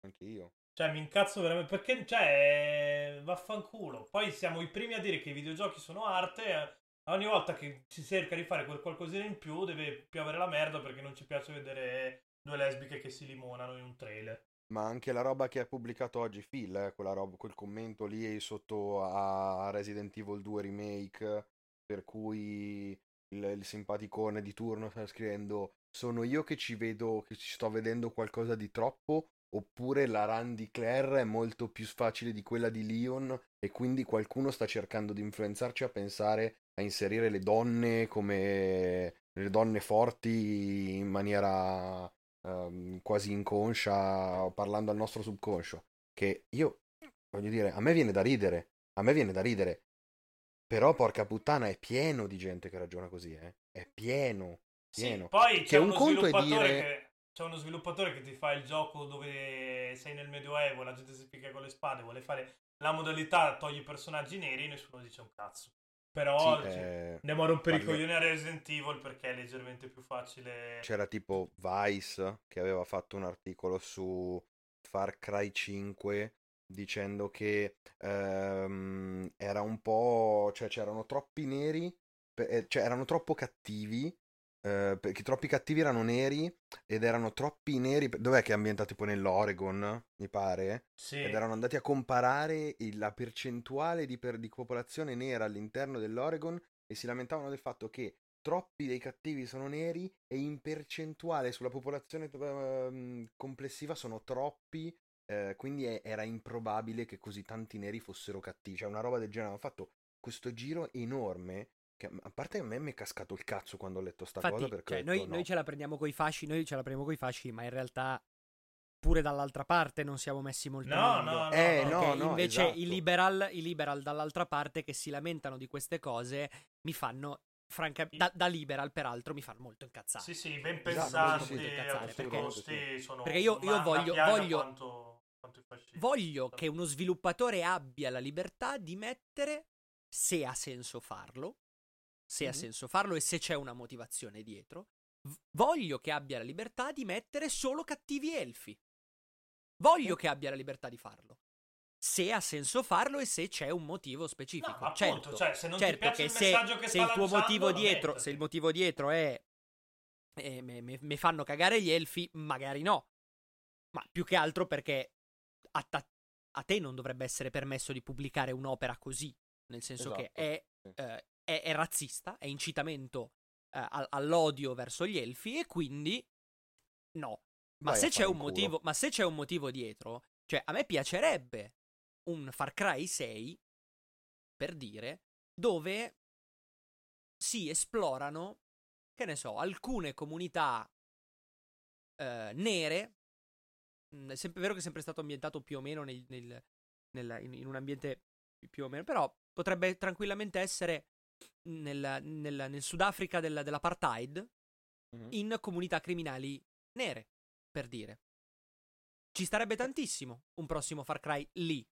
Anche io. Cioè, mi incazzo veramente. Perché, cioè, vaffanculo. Poi siamo i primi a dire che i videogiochi sono arte. eh, Ogni volta che si cerca di fare quel qualcosina in più, deve piovere la merda perché non ci piace vedere due lesbiche che si limonano in un trailer. Ma anche la roba che ha pubblicato oggi Phil, eh, quella roba, quel commento lì sotto a Resident Evil 2 Remake, per cui il, il simpaticone di turno sta scrivendo sono io che ci vedo, che ci sto vedendo qualcosa di troppo, oppure la run di Claire è molto più facile di quella di Leon e quindi qualcuno sta cercando di influenzarci a pensare a inserire le donne come le donne forti in maniera ehm, quasi inconscia, parlando al nostro subconscio. Che io, voglio dire, a me viene da ridere, a me viene da ridere. Però, porca puttana, è pieno di gente che ragiona così, eh. È pieno, Sì, pieno. poi c'è un uno conto è sviluppatore dire- che. C'è uno sviluppatore che ti fa il gioco dove sei nel medioevo, la gente si picchia con le spade, vuole fare la modalità togli i personaggi neri e nessuno dice un cazzo. Però Sì, eh, andiamo a rompere i parli- coglioni a Resident Evil perché è leggermente più facile. C'era tipo Vice che aveva fatto un articolo su Far Cry 5 dicendo che ehm, era un po', cioè c'erano troppi neri, eh, cioè erano troppo cattivi, eh, perché troppi cattivi erano neri ed erano troppi neri, dov'è che è ambientato tipo nell'Oregon, mi pare? Sì. Ed erano andati a comparare il- la percentuale di, per- di popolazione nera all'interno dell'Oregon e si lamentavano del fatto che troppi dei cattivi sono neri e in percentuale sulla popolazione ehm, complessiva sono troppi, eh, quindi è- era improbabile che così tanti neri fossero cattivi. Cioè una roba del genere. Hanno fatto questo giro enorme che a parte a me mi è cascato il cazzo quando ho letto sta cosa Infatti, perché cioè, detto, noi, no. noi ce la prendiamo coi fasci, noi ce la prendiamo coi fasci, ma in realtà pure dall'altra parte non siamo messi molto No, meglio. no, no, Eh, no. no, invece esatto. i, liberal, i liberal dall'altra parte che si lamentano di queste cose mi fanno, francamente, da, da liberal peraltro, mi fanno molto incazzare. Sì, sì, ben Esatto, pensati sì, sì. questi perché- perché io- io voglio- voglio- quanto. Voglio che uno sviluppatore abbia la libertà di mettere, se ha senso farlo, se ha Mhm. senso farlo e se c'è una motivazione dietro, v- voglio che abbia la libertà di mettere solo cattivi elfi. Voglio che abbia la libertà di farlo. Se ha senso farlo e se c'è un motivo specifico. No, appunto, certo, cioè, se non ti certo piace che il se, messaggio che se il tuo lanciando, motivo dietro, se il motivo dietro è eh, me, me- me fanno cagare gli elfi, magari no. Ma più che altro perché a, ta- a te non dovrebbe essere permesso di pubblicare un'opera così. Nel senso che Esatto, è, sì. eh, è- è razzista, è incitamento eh, al- all'odio verso gli elfi e quindi no. Ma Vai se, c'è un motivo, ma se c'è un motivo dietro, cioè a me piacerebbe un Far Cry 6, per dire, dove si esplorano, che ne so, alcune comunità eh, nere. È sempre vero che è sempre stato ambientato più o meno nel- nel- nel- in, in un ambiente più o meno, però potrebbe tranquillamente essere nel, nel- nel Sudafrica del- dell'apartheid Mhm. in comunità criminali nere, per dire. Ci starebbe tantissimo un prossimo Far Cry lì.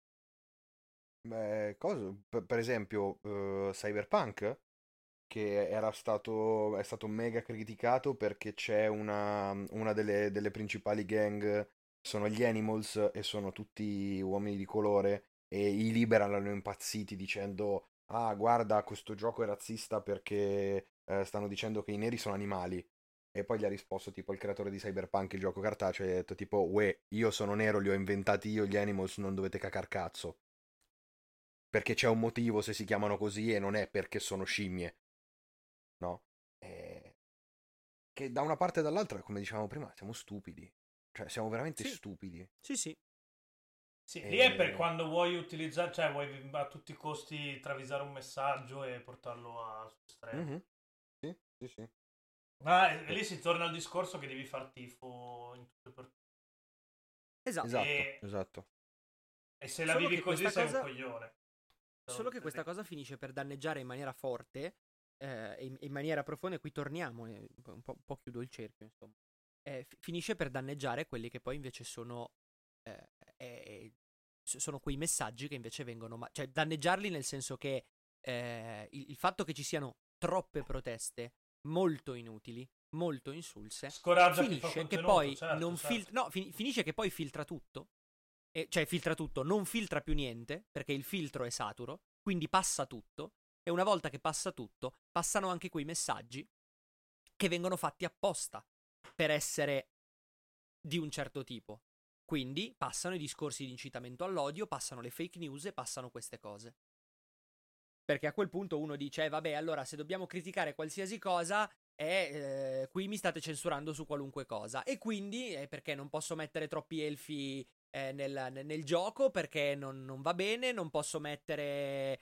Beh, cosa? Per, per esempio, eh, Cyberpunk, che era stato, è stato mega criticato perché c'è una, una delle, delle principali gang, sono gli Animals e sono tutti uomini di colore e i Liberal hanno impazziti dicendo, ah, guarda, questo gioco è razzista perché eh, stanno dicendo che i neri sono animali. E poi gli ha risposto tipo il creatore di Cyberpunk, il gioco cartaceo, e ha detto tipo, uè, io sono nero, li ho inventati io, gli Animals, non dovete cacar cazzo perché c'è un motivo se si chiamano così e non è perché sono scimmie. No? Eh, Che da una parte e dall'altra, come dicevamo prima, siamo stupidi. Cioè, siamo veramente Sì. stupidi. Sì, sì. Sì, lì è Eh, per quando vuoi utilizzare, cioè vuoi a tutti i costi travisare un messaggio e portarlo a estremo. Mhm. Sì, sì, sì. Ma eh, lì si torna al discorso che devi far tifo in tutto e per tutto. Esatto. Esatto, E- esatto. E se la Solo vivi così sei cosa- un coglione. Solo che questa cosa finisce per danneggiare in maniera forte eh, e in, in maniera profonda, e qui torniamo, e un, po', un po' chiudo il cerchio, insomma. Eh, fi- finisce per danneggiare quelli che poi invece sono. eh, eh, s- sono quei messaggi che invece vengono. ma- cioè, danneggiarli nel senso che eh, il, il fatto che ci siano troppe proteste molto inutili, molto insulse, fa finisce che poi certo, non certo. fil- no, fin- finisce che poi filtra tutto. E- cioè filtra tutto, non filtra più niente, perché il filtro è saturo, quindi passa tutto. E una volta che passa tutto, passano anche quei messaggi che vengono fatti apposta per essere di un certo tipo. Quindi passano i discorsi di incitamento all'odio, passano le fake news e passano queste cose. Perché a quel punto uno dice, eh, vabbè, allora se dobbiamo criticare qualsiasi cosa, eh, eh, qui mi state censurando su qualunque cosa. E quindi, eh, perché non posso mettere troppi elfi eh, nel, nel- gioco, perché non, non va bene, non posso mettere...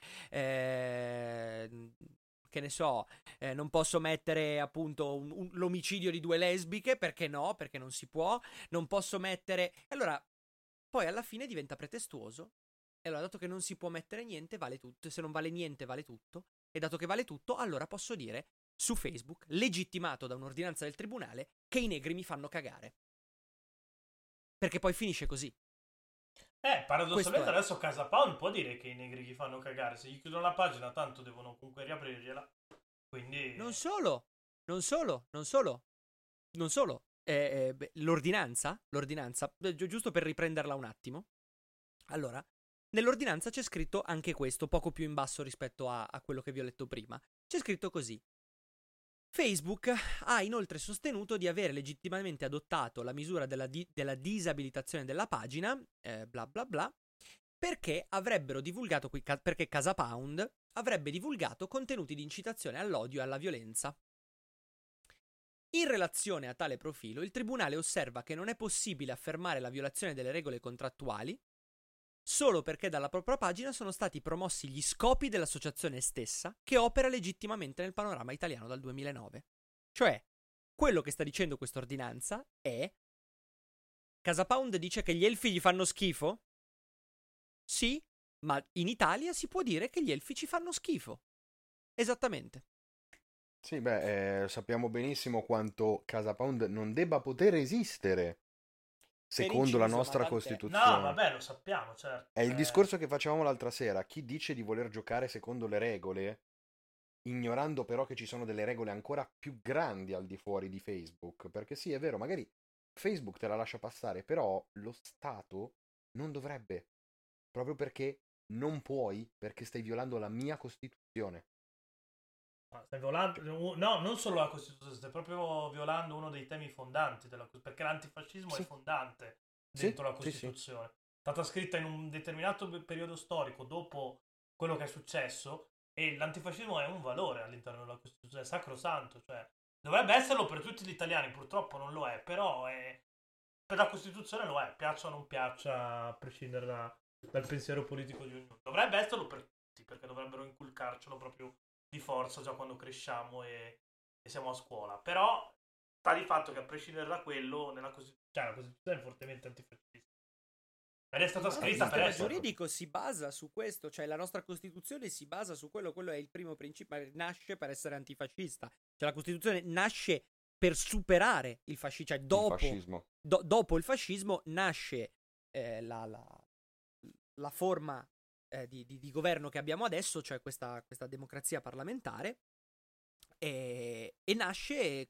che ne so, eh, non posso mettere appunto un- un- l'omicidio di due lesbiche, perché no, perché non si può, non posso mettere... Allora, poi alla fine diventa pretestuoso. E allora, dato che non si può mettere niente, vale tutto. Se non vale niente, vale tutto. E dato che vale tutto, allora posso dire su Facebook, legittimato da un'ordinanza del tribunale, che i negri mi fanno cagare. Perché poi finisce così. Eh, paradossalmente adesso Casa Pound può dire che i negri gli fanno cagare. Se gli chiudono la pagina, tanto devono comunque riaprirgliela. Quindi. Non solo, non solo, non solo, non solo. Eh, eh, beh, l'ordinanza, l'ordinanza, gi- giusto per riprenderla un attimo. Allora, nell'ordinanza c'è scritto anche questo, poco più in basso rispetto a, a quello che vi ho letto prima. C'è scritto così. Facebook ha inoltre sostenuto di aver legittimamente adottato la misura della, di- della disabilitazione della pagina, eh, bla bla bla, perché avrebbero divulgato, qui- ca- perché Casa Pound avrebbe divulgato contenuti di incitazione all'odio e alla violenza. In relazione a tale profilo, il Tribunale osserva che non è possibile affermare la violazione delle regole contrattuali solo perché dalla propria pagina sono stati promossi gli scopi dell'associazione stessa che opera legittimamente nel panorama italiano dal 2009. Cioè, quello che sta dicendo questa ordinanza è Casa Pound dice che gli elfi gli fanno schifo? Sì, ma in Italia si può dire che gli elfi ci fanno schifo. Esattamente. Sì, beh, eh, sappiamo benissimo quanto Casa Pound non debba poter esistere secondo la nostra. Costituzione. No, vabbè, lo sappiamo, certo. È il Eh, discorso che facevamo l'altra sera. Chi dice di voler giocare secondo le regole, ignorando però che ci sono delle regole ancora più grandi al di fuori di Facebook. Perché sì, è vero, magari Facebook te la lascia passare, però lo Stato non dovrebbe. Proprio perché non puoi, perché stai violando la mia Costituzione. Violando, no, non solo la Costituzione, stai proprio violando uno dei temi fondanti della Costituzione, perché l'antifascismo Sì. è fondante Sì, dentro la sì, sì. Costituzione. È stata scritta in un determinato pe- periodo storico dopo quello che è successo e l'antifascismo è un valore all'interno della Costituzione, è sacrosanto, cioè dovrebbe esserlo per tutti gli italiani, purtroppo non lo è, però è- per la Costituzione lo è, piaccia o non piaccia, a prescindere da- dal pensiero politico di ognuno. Dovrebbe esserlo per tutti, perché dovrebbero inculcarcelo proprio di forza già quando cresciamo e, e siamo a scuola. Però sta di fatto che a prescindere da quello, nella Costituzione, cioè, la Costituzione è fortemente antifascista. Ed è stata Il scritta per essere. giuridico si basa su questo, cioè la nostra Costituzione si basa su quello, quello è il primo principio, nasce per essere antifascista. Cioè la Costituzione nasce per superare il fascismo, cioè Il dopo, fascismo. do- dopo il fascismo nasce eh, la, la- la forma eh, di, di- di governo che abbiamo adesso, cioè questa, questa democrazia parlamentare, e, e nasce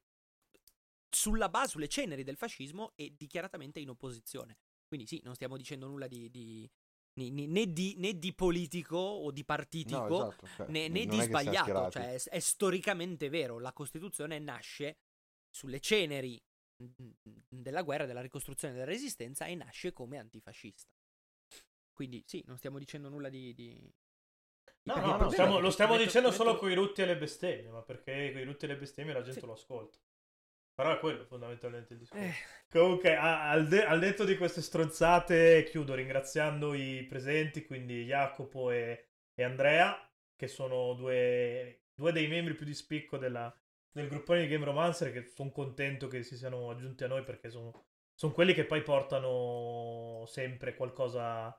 sulla base, sulle ceneri del fascismo e dichiaratamente in opposizione. Quindi sì, non stiamo dicendo nulla di, di- ni- né, di né di politico o di partitico, No, esatto. cioè, né, né di sbagliato, cioè è, è storicamente vero, la Costituzione nasce sulle ceneri mm, della guerra, della ricostruzione della resistenza e nasce come antifascista. Quindi sì, non stiamo dicendo nulla di... di- No, no, no, stiamo- lo stiamo metto- dicendo metto- solo con i rutti e le bestemmie, ma perché con i rutti e le bestemmie la gente Sì. lo ascolta. Però è quello fondamentalmente il discorso. Eh, Comunque, al, de- al detto di queste stronzate, chiudo ringraziando i presenti, quindi Jacopo e, e Andrea, che sono due, due dei membri più di spicco della- del gruppone di Game Romancer, che sono contento che si siano aggiunti a noi perché sono, sono quelli che poi portano sempre qualcosa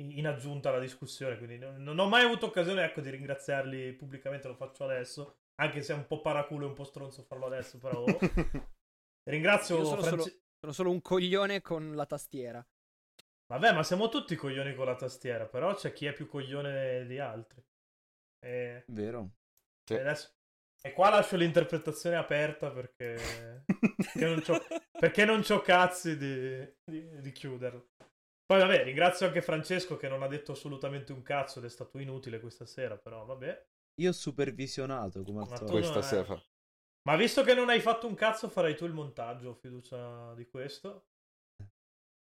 in aggiunta alla discussione. Quindi non, non ho mai avuto occasione ecco, di ringraziarli pubblicamente, lo faccio adesso, anche se è un po' paraculo e un po' stronzo farlo adesso, però... Ringrazio Io sono France- solo- sono solo un coglione con la tastiera. Vabbè, ma siamo tutti coglioni con la tastiera, però c'è chi è più coglione di altri. E, Vero. Sì. e adesso- e qua lascio l'interpretazione aperta perché, perché non c'ho, perché non c'ho cazzi di, di, di chiuderlo. Poi vabbè, ringrazio anche Francesco che non ha detto assolutamente un cazzo ed è stato inutile questa sera, però vabbè. Io ho supervisionato come al solito. Questa è- sera. Ma visto che non hai fatto un cazzo, farai tu il montaggio, ho fiducia di questo.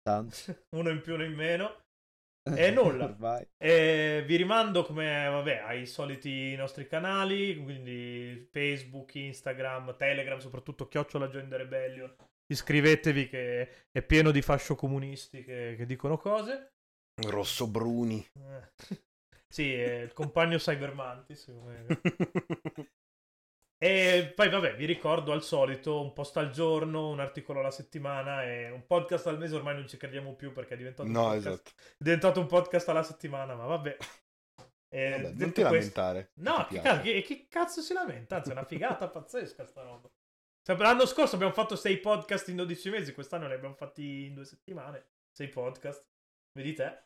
Tanto. Uno in più, uno in meno. E nulla. E vi rimando come, vabbè, ai soliti nostri canali, quindi Facebook, Instagram, Telegram, soprattutto Chiocciola Join the Rebellion. Iscrivetevi che è pieno di fascio comunisti che, che dicono cose. Rosso Bruni. Eh. sì, è il compagno Cybermantis. E poi vabbè, vi ricordo al solito un post al giorno, un articolo alla settimana e un podcast al mese, ormai non ci crediamo più perché è diventato, No, un, podcast, esatto. è diventato un podcast alla settimana, ma vabbè. E Vabbè, non ti questo- lamentare. No, che, cazzo, che- che cazzo si lamenta? Anzi, è una figata pazzesca sta roba. Cioè, l'anno scorso abbiamo fatto 6 podcast in 12 mesi, quest'anno ne abbiamo fatti in 2 settimane. 6 podcast. Vedi te.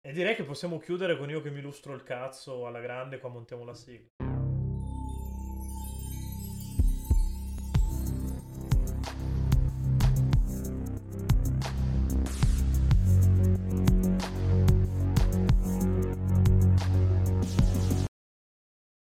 E direi che possiamo chiudere con io che mi lustro il cazzo alla grande qua montiamo la sigla.